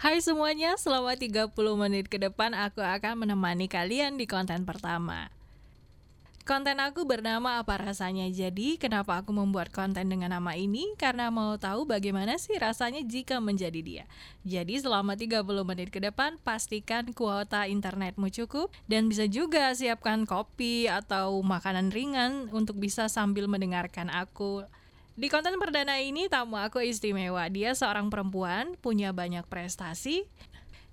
Hai semuanya, selama 30 menit ke depan aku akan menemani kalian di konten pertama. Konten aku bernama Apa Rasanya Jadi, kenapa aku membuat konten dengan nama ini? Karena mau tahu bagaimana sih rasanya jika menjadi dia. Jadi selama 30 menit ke depan, pastikan kuota internetmu cukup dan bisa juga siapkan kopi atau makanan ringan untuk bisa sambil mendengarkan aku di konten perdana ini, tamu aku istimewa. Dia seorang perempuan, punya banyak prestasi,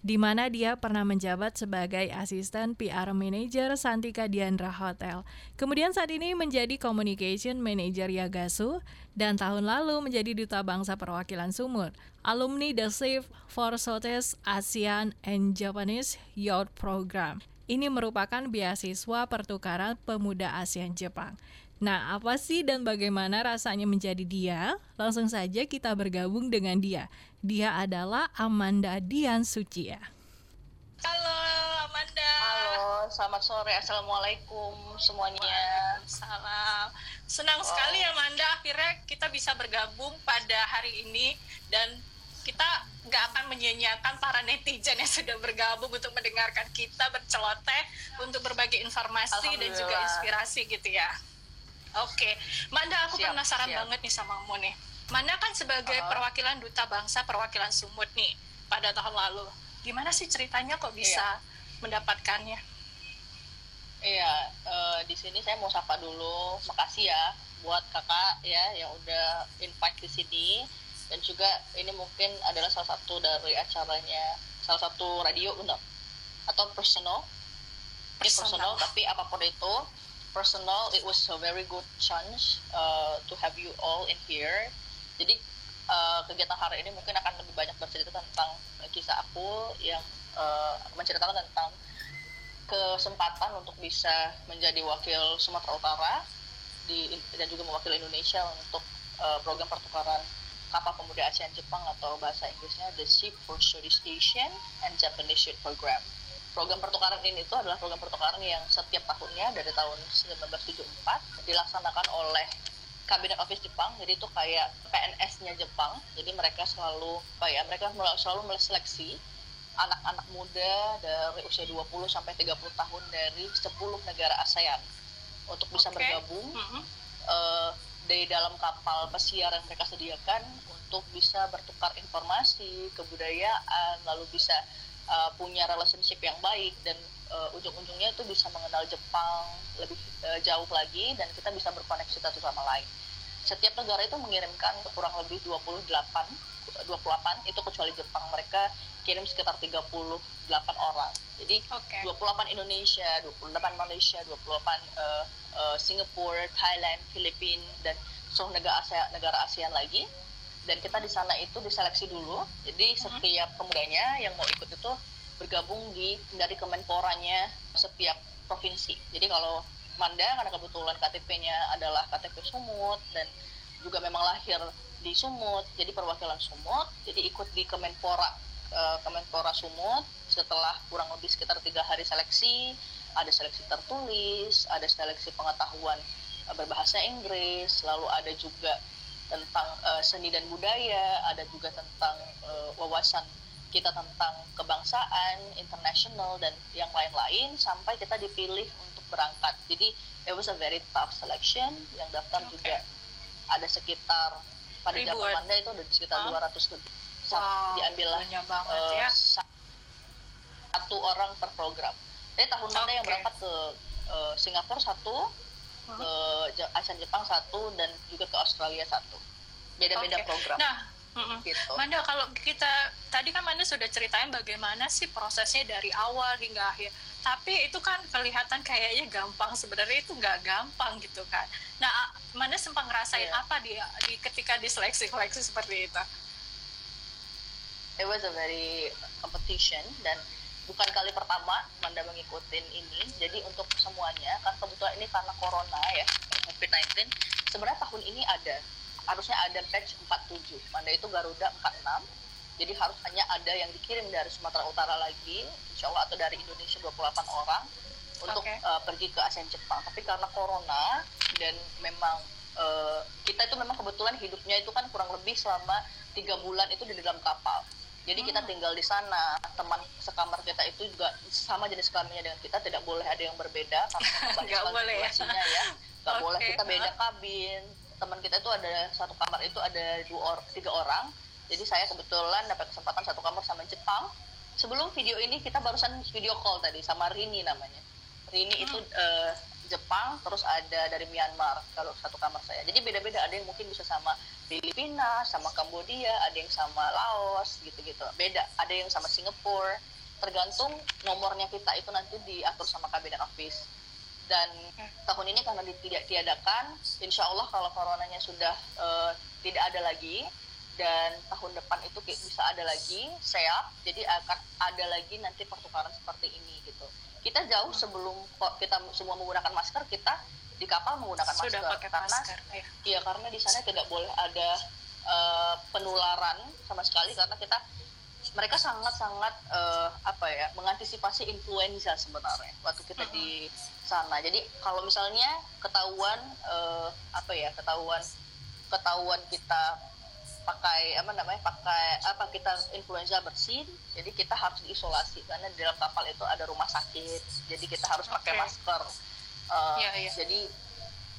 di mana dia pernah menjabat sebagai asisten PR manager Santika Diandra Hotel. Kemudian saat ini menjadi communication manager Yagasu dan tahun lalu menjadi duta bangsa perwakilan Sumur. Alumni The Safe for Southeast ASEAN and Japanese Youth Program. Ini merupakan beasiswa pertukaran pemuda ASEAN Jepang. Nah, apa sih dan bagaimana rasanya menjadi dia? Langsung saja kita bergabung dengan dia. Dia adalah Amanda Dian Suci ya. Halo Amanda. Halo, selamat sore. Assalamualaikum semuanya. Salam. Senang wow. sekali Amanda akhirnya kita bisa bergabung pada hari ini dan kita nggak akan menyia-nyiakan para netizen yang sudah bergabung untuk mendengarkan kita berceloteh untuk berbagi informasi dan juga inspirasi gitu ya. Oke, Manda aku siap, penasaran siap. banget nih sama kamu nih. Manda kan sebagai uh, perwakilan duta bangsa perwakilan Sumut nih pada tahun lalu. Gimana sih ceritanya kok bisa iya. mendapatkannya? Iya, uh, di sini saya mau sapa dulu. Makasih ya buat kakak ya yang udah invite di sini dan juga ini mungkin adalah salah satu dari acaranya salah satu radio untuk atau personal personal, personal tapi apa pun itu personal, it was a very good chance uh, to have you all in here. Jadi uh, kegiatan hari ini mungkin akan lebih banyak bercerita tentang kisah aku yang uh, menceritakan tentang kesempatan untuk bisa menjadi wakil Sumatera Utara di dan juga mewakili Indonesia untuk uh, program pertukaran kapal pemuda ASEAN Jepang atau bahasa Inggrisnya The Ship for Southeast Asian and Japanese Youth Program program pertukaran ini itu adalah program pertukaran yang setiap tahunnya dari tahun 1974 dilaksanakan oleh Kabinet Office Jepang, jadi itu kayak PNS-nya Jepang. Jadi mereka selalu apa ya, mereka selalu menseleksi anak-anak muda dari usia 20 sampai 30 tahun dari 10 negara ASEAN untuk bisa okay. bergabung mm -hmm. uh, di dalam kapal pesiar yang mereka sediakan untuk bisa bertukar informasi, kebudayaan, lalu bisa uh, punya relationship yang baik dan uh, ujung-ujungnya itu bisa mengenal Jepang lebih uh, jauh lagi dan kita bisa berkoneksi satu sama lain. Setiap negara itu mengirimkan kurang lebih 28 28 itu kecuali Jepang mereka kirim sekitar 38 orang. Jadi okay. 28 Indonesia, 28 Malaysia, 28 uh, uh, Singapura, Thailand, Filipina dan seluruh negara ASEAN, negara ASEAN lagi dan kita di sana itu diseleksi dulu. Jadi hmm. setiap pemudanya yang mau ikut itu bergabung di dari kemenporanya setiap provinsi. Jadi kalau Manda karena kebetulan KTP-nya adalah KTP Sumut dan juga memang lahir di Sumut jadi perwakilan Sumut jadi ikut di Kemenpora eh, Kemenpora Sumut. Setelah kurang lebih sekitar tiga hari seleksi ada seleksi tertulis ada seleksi pengetahuan eh, berbahasa Inggris lalu ada juga tentang uh, seni dan budaya, ada juga tentang uh, wawasan kita tentang kebangsaan, internasional dan yang lain-lain sampai kita dipilih untuk berangkat. Jadi it was a very tough selection. Yang daftar okay. juga ada sekitar pada Anda itu ada sekitar huh? 200 lebih. Wow, diambillah uh, ya. satu orang per program. Jadi tahun okay. yang berangkat ke uh, Singapura satu, ke ASEAN Jepang satu dan juga ke Australia satu beda-beda okay. program nah mm Gitu. Manda kalau kita tadi kan Manda sudah ceritain bagaimana sih prosesnya dari awal hingga akhir. Tapi itu kan kelihatan kayaknya gampang sebenarnya itu nggak gampang gitu kan. Nah, Manda sempat ngerasain yeah. apa di, di ketika diseleksi seleksi seperti itu? It was a very competition dan bukan kali pertama Manda mengikuti ini. Jadi untuk semuanya kan kebetulan ini karena corona ya COVID-19 sebenarnya tahun ini ada. Harusnya ada batch 47 Manda itu Garuda 46 jadi harus hanya ada yang dikirim dari Sumatera Utara lagi insya Allah atau dari Indonesia 28 orang untuk okay. uh, pergi ke ASEAN Jepang. Tapi karena corona dan memang uh, kita itu memang kebetulan hidupnya itu kan kurang lebih selama tiga bulan itu di dalam kapal jadi kita Hmm. tinggal di sana. Teman sekamar kita itu juga sama jenis kelaminnya dengan kita. Tidak boleh ada yang berbeda. Karena Nggak boleh ya. ya. Nggak Oke, boleh kita beda kabin. Teman kita itu ada satu kamar itu ada dua or tiga orang. Jadi saya kebetulan dapat kesempatan satu kamar sama Jepang. Sebelum video ini kita barusan video call tadi sama Rini namanya. Rini Hmm. itu eh, Jepang terus ada dari Myanmar kalau satu kamar saya. Jadi beda-beda ada yang mungkin bisa sama Filipina sama Kambodia ada yang sama Laos gitu-gitu. Beda ada yang sama Singapura tergantung nomornya kita itu nanti diatur sama kabinet office. Dan tahun ini karena tidak tiadakan insya Allah kalau coronanya sudah eh, tidak ada lagi dan tahun depan itu bisa ada lagi siap jadi akan ada lagi nanti pertukaran seperti ini kita jauh sebelum kok kita semua menggunakan masker kita di kapal menggunakan Sudah masker pakai karena masker. Ya. Iya karena di sana tidak boleh ada eh, penularan sama sekali karena kita mereka sangat-sangat eh, apa ya mengantisipasi influenza sebenarnya waktu kita di sana. Jadi kalau misalnya ketahuan eh, apa ya ketahuan ketahuan kita pakai apa namanya pakai apa kita influenza bersin jadi kita harus diisolasi karena di dalam kapal itu ada rumah sakit jadi kita harus pakai Oke. masker Uh, Iya, iya. jadi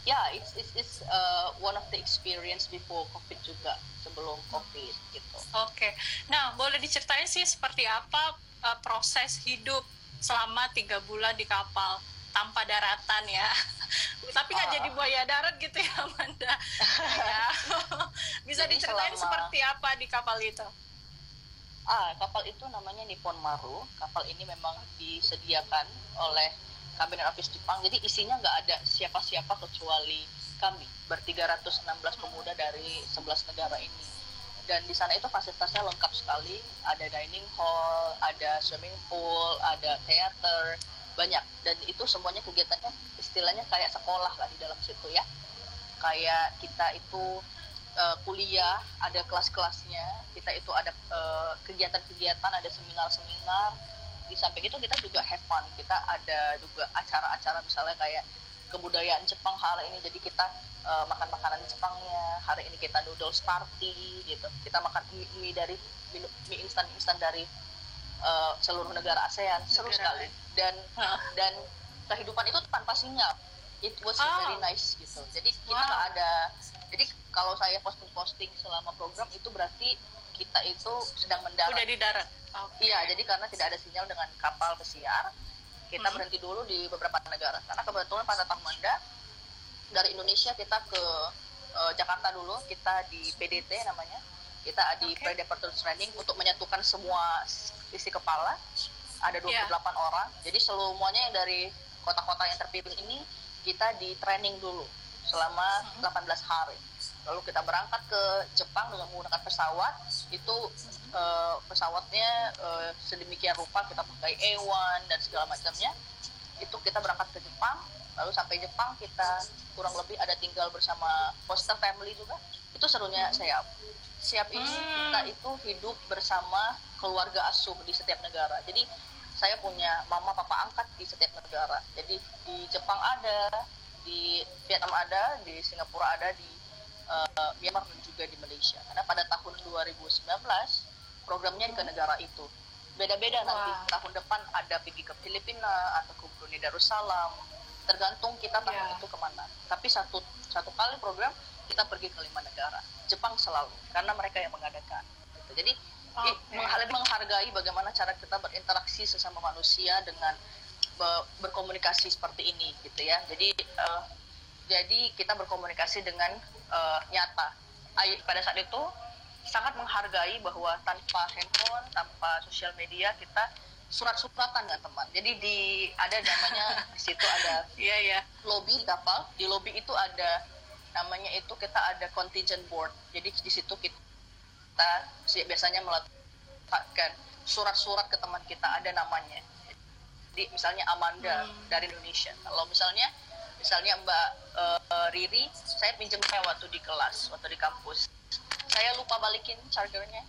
ya it's it's, it's uh, one of the experience before covid juga sebelum covid gitu Oke. Nah, boleh diceritain sih seperti apa uh, proses hidup selama tiga bulan di kapal tanpa daratan ya. Tapi nggak Ah. jadi buaya darat gitu ya, Amanda. ya. Bisa Jadi diceritain selama- seperti apa di kapal itu? ah kapal itu namanya Nippon Maru. Kapal ini memang disediakan oleh kabinet office Jepang. Jadi isinya nggak ada siapa-siapa kecuali kami ber-316 pemuda dari 11 negara ini. Dan di sana itu fasilitasnya lengkap sekali. Ada dining hall ada swimming pool ada teater banyak. Dan itu semuanya kegiatannya istilahnya kayak sekolah lah di dalam situ ya. Kayak kita itu eh, kuliah ada kelas-kelasnya kita itu ada eh, kegiatan-kegiatan ada seminar-seminar. Di samping itu kita juga have fun kita ada juga acara-acara misalnya kayak kebudayaan Jepang hari ini jadi kita eh, makan makanan Jepangnya hari ini kita noodles party gitu. Kita makan mie, mie dari mie, mie instan instan dari eh, seluruh negara ASEAN. Seru sekali. Dan dan kehidupan itu tanpa sinyal. It was Oh. very nice gitu. Jadi kita Wow. ada jadi kalau saya posting-posting selama program itu berarti kita itu sedang mendarat Udah di darat. Oke. Iya, jadi karena tidak ada sinyal dengan kapal pesiar, kita Mhm. berhenti dulu di beberapa negara. Karena kebetulan pada tahun Manda dari Indonesia kita ke eh, Jakarta dulu, kita di PDT namanya, kita di Oke. Predator Training untuk menyatukan semua isi kepala. Ada 28 Iya. orang, jadi semuanya yang dari kota-kota yang terpilih ini kita di training dulu selama Mhm. 18 hari. Lalu kita berangkat ke Jepang dengan menggunakan pesawat. Itu eh, pesawatnya eh, sedemikian rupa kita pakai A1 dan segala macamnya. Itu kita berangkat ke Jepang. Lalu sampai Jepang kita kurang lebih ada tinggal bersama foster family juga. Itu serunya siap. Siap ini Hmm. kita itu hidup bersama keluarga asuh di setiap negara. Jadi saya punya mama papa angkat di setiap negara. Jadi di Jepang ada, di Vietnam ada, di Singapura ada, di eh, Myanmar dan juga di Malaysia. Karena pada tahun 2019 programnya ke negara itu. Beda-beda nanti tahun depan ada pergi ke Filipina atau ke Brunei Darussalam. Tergantung kita tahun Ya. itu ke mana. Tapi satu satu kali program kita pergi ke lima negara. Jepang selalu karena mereka yang mengadakan. Gitu. Jadi lebih menghargai bagaimana cara kita berinteraksi sesama manusia dengan be- berkomunikasi seperti ini gitu ya. Jadi eh, jadi kita berkomunikasi dengan eh, nyata. Ay- Pada saat itu sangat menghargai bahwa tanpa handphone, tanpa sosial media kita surat-suratan dengan teman. Jadi di ada namanya di situ ada Iya, iya. lobby di kapal. Di lobby itu ada namanya itu kita ada contingent board. Jadi di situ kita biasanya meletakkan surat-surat ke teman kita ada namanya. Jadi misalnya Amanda Hmm. dari Indonesia. Kalau misalnya misalnya Mbak eh, Riri, saya pinjam saya waktu di kelas, waktu di kampus. Saya lupa balikin chargernya.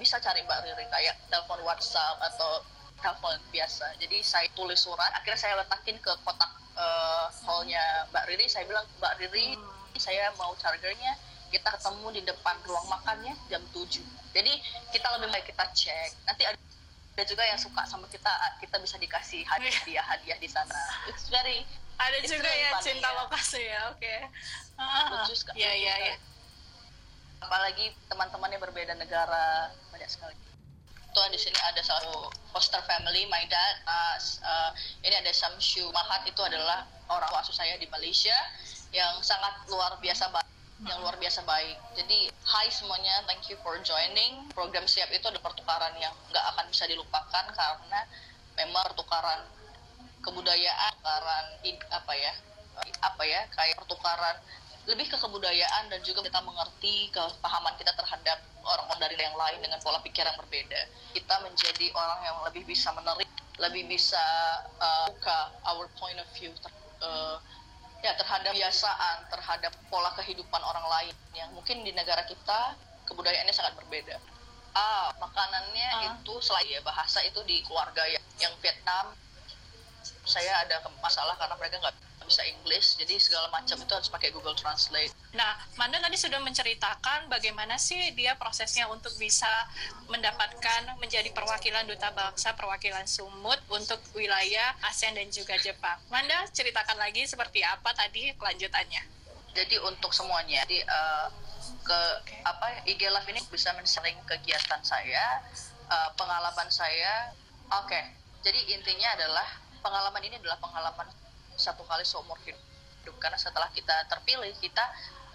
Bisa cari Mbak Riri kayak telepon WhatsApp atau telepon biasa. Jadi saya tulis surat, akhirnya saya letakin ke kotak eh, hallnya Mbak Riri. Saya bilang Mbak Riri, saya mau chargernya. Kita ketemu di depan ruang makannya jam 7 jadi kita lebih baik kita cek nanti ada ada juga yang suka sama kita kita bisa dikasih hadiah hadiah di sana it's very ada it's juga ya funny, cinta ya. lokasi ya oke. Lucu sekali. ya ya ya apalagi teman-temannya berbeda negara banyak sekali. Tuh di sini ada satu foster family my dad uh, uh, ini ada Samshu Mahat itu adalah orang tua asuh saya di Malaysia yang sangat luar biasa baik yang luar biasa baik. Jadi hai semuanya thank you for joining. Program siap itu ada pertukaran yang nggak akan bisa dilupakan karena memang pertukaran kebudayaan pertukaran apa ya apa ya kayak pertukaran lebih ke kebudayaan dan juga kita mengerti kepahaman kita terhadap orang-orang dari yang lain dengan pola pikir yang berbeda. Kita menjadi orang yang lebih bisa menerima, lebih bisa uh, buka our point of view ter, uh, ya terhadap kebiasaan, terhadap pola kehidupan orang lain yang mungkin di negara kita kebudayaannya sangat berbeda. Ah, makanannya Ah. itu selain ya bahasa itu di keluarga ya. Yang Vietnam saya ada masalah karena mereka nggak bisa English, jadi segala macam itu harus pakai Google Translate. Nah, Manda tadi sudah menceritakan bagaimana sih dia prosesnya untuk bisa mendapatkan menjadi perwakilan duta bangsa perwakilan Sumut untuk wilayah ASEAN dan juga Jepang. Manda ceritakan lagi seperti apa tadi kelanjutannya. Jadi untuk semuanya, di eh, ke apa IG Live ini bisa men-sharing kegiatan saya, eh, pengalaman saya. Oke, jadi intinya adalah pengalaman ini adalah pengalaman satu kali seumur hidup karena setelah kita terpilih kita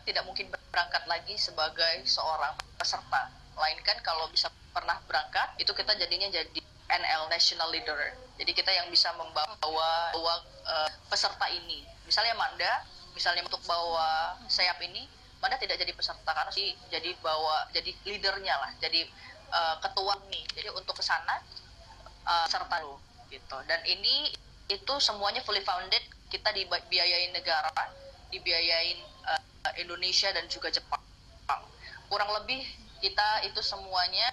tidak mungkin berangkat lagi sebagai seorang peserta. Melainkan kalau bisa pernah berangkat itu kita jadinya jadi NL National Leader. Jadi kita yang bisa membawa bawa, eh, peserta ini. Misalnya Manda, misalnya untuk bawa sayap ini, Manda tidak jadi peserta karena sih jadi bawa jadi leadernya lah, jadi eh, ketua nih. Jadi untuk ke sana uh, serta lo gitu. Dan ini itu semuanya fully founded kita dibiayain negara dibiayain uh, Indonesia dan juga Jepang. Kurang lebih kita itu semuanya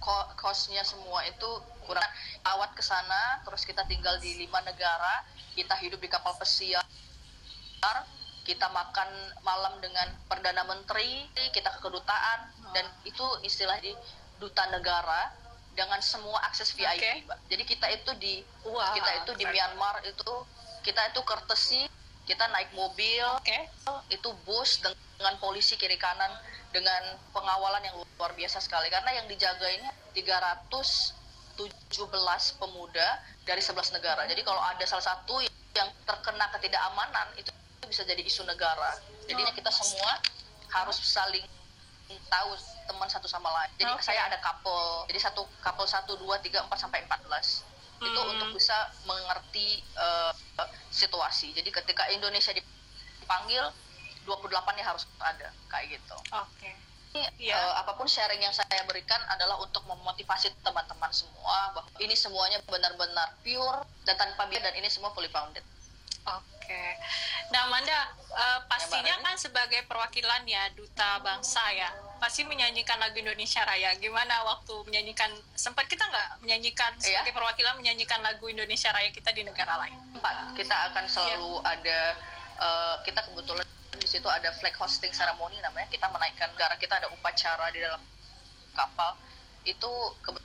ko- cost-nya semua itu kurang. Awat ke sana terus kita tinggal di lima negara kita hidup di kapal pesiar kita makan malam dengan perdana menteri kita ke kedutaan dan itu istilah di duta negara dengan semua akses VIP. Mbak. jadi kita itu di Wah, kita itu di. Myanmar itu kita itu courtesy kita naik mobil Oke. itu bus deng- dengan polisi kiri kanan dengan pengawalan yang luar biasa sekali karena yang dijaga ini 317 pemuda dari 11 negara. Jadi kalau ada salah satu yang terkena ketidakamanan itu bisa jadi isu negara. Jadinya kita semua harus saling tahu teman satu sama lain. Jadi Oke. saya ada couple. Jadi satu couple 1 2 3 4 sampai 14. Itu Hmm. untuk bisa mengerti eh, situasi. Jadi ketika Indonesia dipanggil 28 nya harus ada kayak gitu. Oke. Ini, Iya. eh, apa pun sharing yang saya berikan adalah untuk memotivasi teman-teman semua bahwa ini semuanya benar-benar pure dan tanpa biaya dan ini semua fully founded. Oke. Nah, Manda, eh, pastinya kan sebagai perwakilan ya duta bangsa ya, pasti menyanyikan lagu Indonesia Raya. Gimana waktu menyanyikan? Sempat kita nggak menyanyikan Iya. sebagai perwakilan menyanyikan lagu Indonesia Raya kita di negara lain? Empat, kita akan selalu ada eh, kita kebetulan di situ ada flag hosting ceremony namanya. Kita menaikkan negara kita ada upacara di dalam kapal. Itu kebe-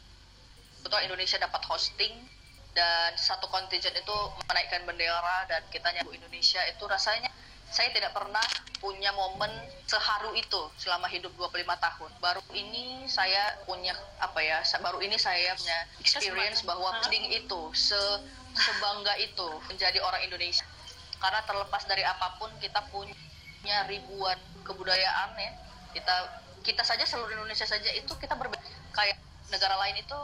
kebetulan Indonesia dapat hosting dan satu kontingen itu menaikkan bendera dan kita nyanyi Indonesia itu rasanya saya tidak pernah punya momen seharu itu selama hidup 25 tahun. Baru ini saya punya apa ya? Baru ini saya punya experience bahwa hosting itu se sebangga itu menjadi orang Indonesia. Karena terlepas dari apa pun kita punya ribuan kebudayaan ya. Kita kita saja seluruh Indonesia saja itu kita berbeda kayak negara lain itu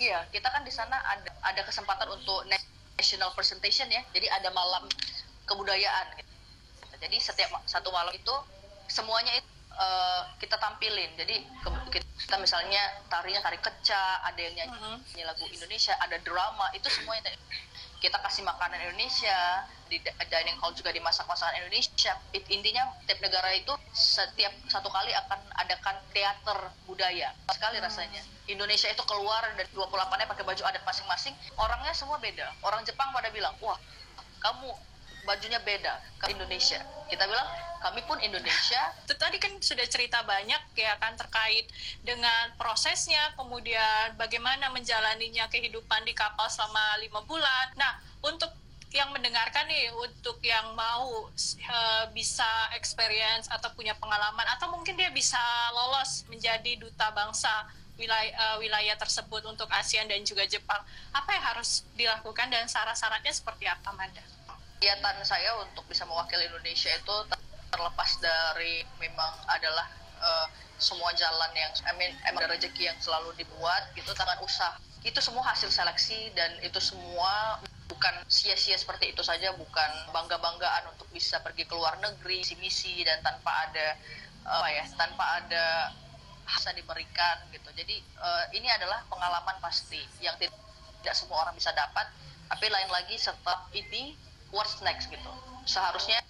Iya, kita kan di sana ada ada kesempatan untuk national presentation ya. Jadi ada malam kebudayaan. Jadi setiap satu malam itu semuanya itu eh, kita tampilin. Jadi ke- kita misalnya tarinya tari keca, ada yang nyanyi, Mhm. nyanyi lagu Indonesia, ada drama, itu semuanya kita kasih makanan Indonesia di di- dining hall juga dimasak masakan Indonesia. It- intinya tiap negara itu setiap satu kali akan adakan teater budaya. Sekali rasanya. Indonesia itu keluar dan 28-nya pakai baju adat masing-masing. Orangnya semua beda. Orang Jepang pada bilang, "Wah, kamu bajunya beda ke Indonesia kita bilang kami pun Indonesia itu tadi kan sudah cerita banyak ya kan terkait dengan prosesnya kemudian bagaimana menjalaninya kehidupan di kapal selama lima bulan nah untuk yang mendengarkan nih untuk yang mau uh, bisa experience atau punya pengalaman atau mungkin dia bisa lolos menjadi duta bangsa wilayah, uh, wilayah tersebut untuk ASEAN dan juga Jepang. Apa yang harus dilakukan dan syarat-syaratnya seperti apa, Manda? Kegiatan saya untuk bisa mewakili Indonesia itu terlepas dari memang adalah uh, semua jalan yang I mean, emang ada rezeki yang selalu dibuat gitu tangan usaha itu semua hasil seleksi dan itu semua bukan sia-sia seperti itu saja bukan bangga-banggaan untuk bisa pergi ke luar negeri si misi dan tanpa ada apa ya tanpa ada bisa diberikan gitu. Jadi uh, ini adalah pengalaman pasti yang tidak, tidak semua orang bisa dapat. Tapi lain lagi setelah ini what's next gitu. Seharusnya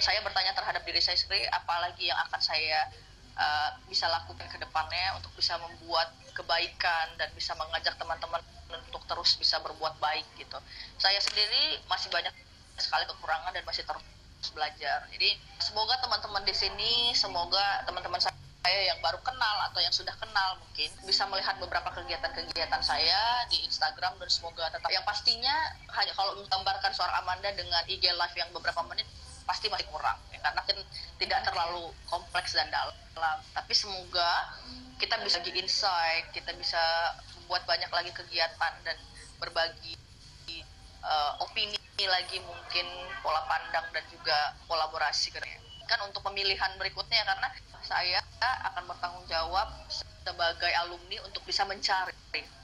saya bertanya terhadap diri saya sendiri apalagi yang akan saya uh, bisa lakukan ke depannya untuk bisa membuat kebaikan dan bisa mengajak teman-teman untuk terus bisa berbuat baik gitu. Saya sendiri masih banyak sekali kekurangan dan masih terus belajar. Jadi semoga teman-teman di sini, semoga teman-teman saya saya yang baru kenal atau yang sudah kenal mungkin bisa melihat beberapa kegiatan-kegiatan saya di Instagram dan semoga tetap. Yang pastinya hanya kalau menggambarkan suara Amanda dengan IG live yang beberapa menit pasti masih kurang ya, karena kan tidak terlalu kompleks dan dalam. Tapi semoga kita bisa bagi insight kita bisa membuat banyak lagi kegiatan dan berbagi uh, opini lagi mungkin pola pandang dan juga kolaborasi kan untuk pemilihan berikutnya karena saya akan bertanggung jawab sebagai alumni untuk bisa mencari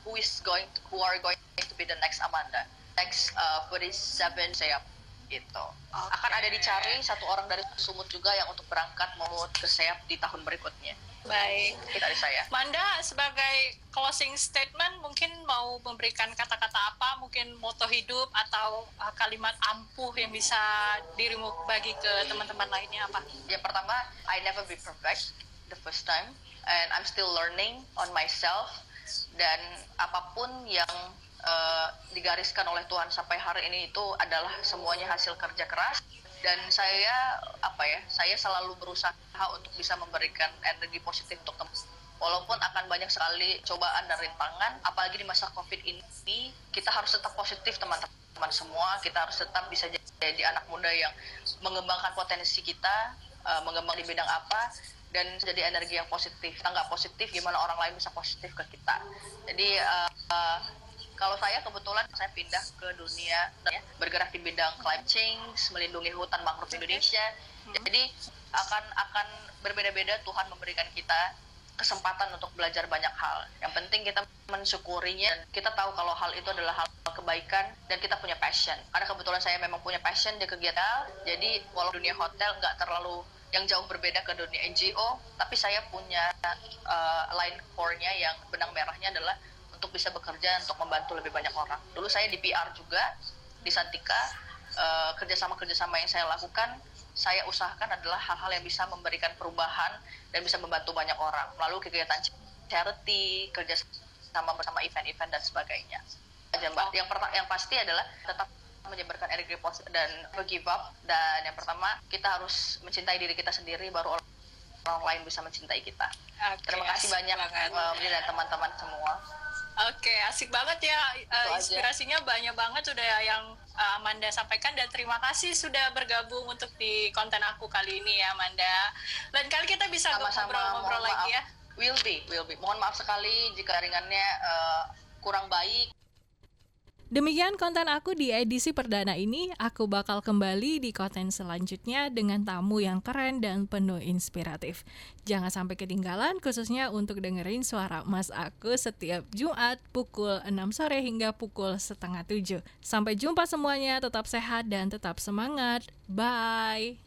who is going to, who are going to be the next Amanda. Next uh, 47 saya gitu. Okay. akan ada dicari satu orang dari Sumut juga yang untuk berangkat mau ke Seap di tahun berikutnya baik. Dari saya. Manda sebagai closing statement mungkin mau memberikan kata-kata apa? Mungkin moto hidup atau uh, kalimat ampuh yang bisa dirimu bagi ke teman-teman lainnya apa? Yang pertama I never be perfect the first time and I'm still learning on myself dan apa pun yang uh, digariskan oleh Tuhan sampai hari ini itu adalah semuanya hasil kerja keras dan saya apa ya saya selalu berusaha untuk bisa memberikan energi positif untuk teman walaupun akan banyak sekali cobaan dan rintangan apalagi di masa covid ini kita harus tetap positif teman-teman semua. Kita harus tetap bisa jadi anak muda yang mengembangkan potensi kita uh, mengembang di bidang apa dan jadi energi yang positif. Kita positif gimana orang lain bisa positif ke kita? Jadi uh, uh, kalau saya kebetulan saya pindah ke dunia ya, bergerak di bidang climate change melindungi hutan mangrove Indonesia hmm. jadi akan akan berbeda-beda Tuhan memberikan kita kesempatan untuk belajar banyak hal. Yang penting kita mensyukurinya dan kita tahu kalau hal itu adalah hal kebaikan dan kita punya passion. Karena kebetulan saya memang punya passion di kegiatan, jadi walau dunia hotel nggak terlalu yang jauh berbeda ke dunia NGO, tapi saya punya uh, line core-nya yang benang merahnya adalah untuk bisa bekerja untuk membantu lebih banyak orang. Dulu saya di PR juga di Santika, uh, kerjasama-kerjasama yang saya lakukan, saya usahakan adalah hal-hal yang bisa memberikan perubahan dan bisa membantu banyak orang melalui kegiatan charity, kerja sama bersama event-event dan sebagainya. Yang pertama, yang pasti adalah tetap menyebarkan energi positif dan give up dan yang pertama kita harus mencintai diri kita sendiri baru orang lain bisa mencintai kita. Okay, Terima kasih banyak. Uh, dan teman-teman semua. Oke, okay, asik banget ya. Uh, inspirasinya banyak banget sudah yang uh, Amanda sampaikan dan terima kasih sudah bergabung untuk di konten aku kali ini ya Amanda. Lain kali kita bisa ngobrol-ngobrol lagi ya. Will be, will be. Mohon maaf sekali jika ringannya uh, kurang baik Demikian konten aku di edisi perdana ini. Aku bakal kembali di konten selanjutnya dengan tamu yang keren dan penuh inspiratif. Jangan sampai ketinggalan khususnya untuk dengerin suara mas aku setiap Jumat pukul 6 sore hingga pukul setengah 7. Sampai jumpa semuanya, tetap sehat dan tetap semangat. Bye!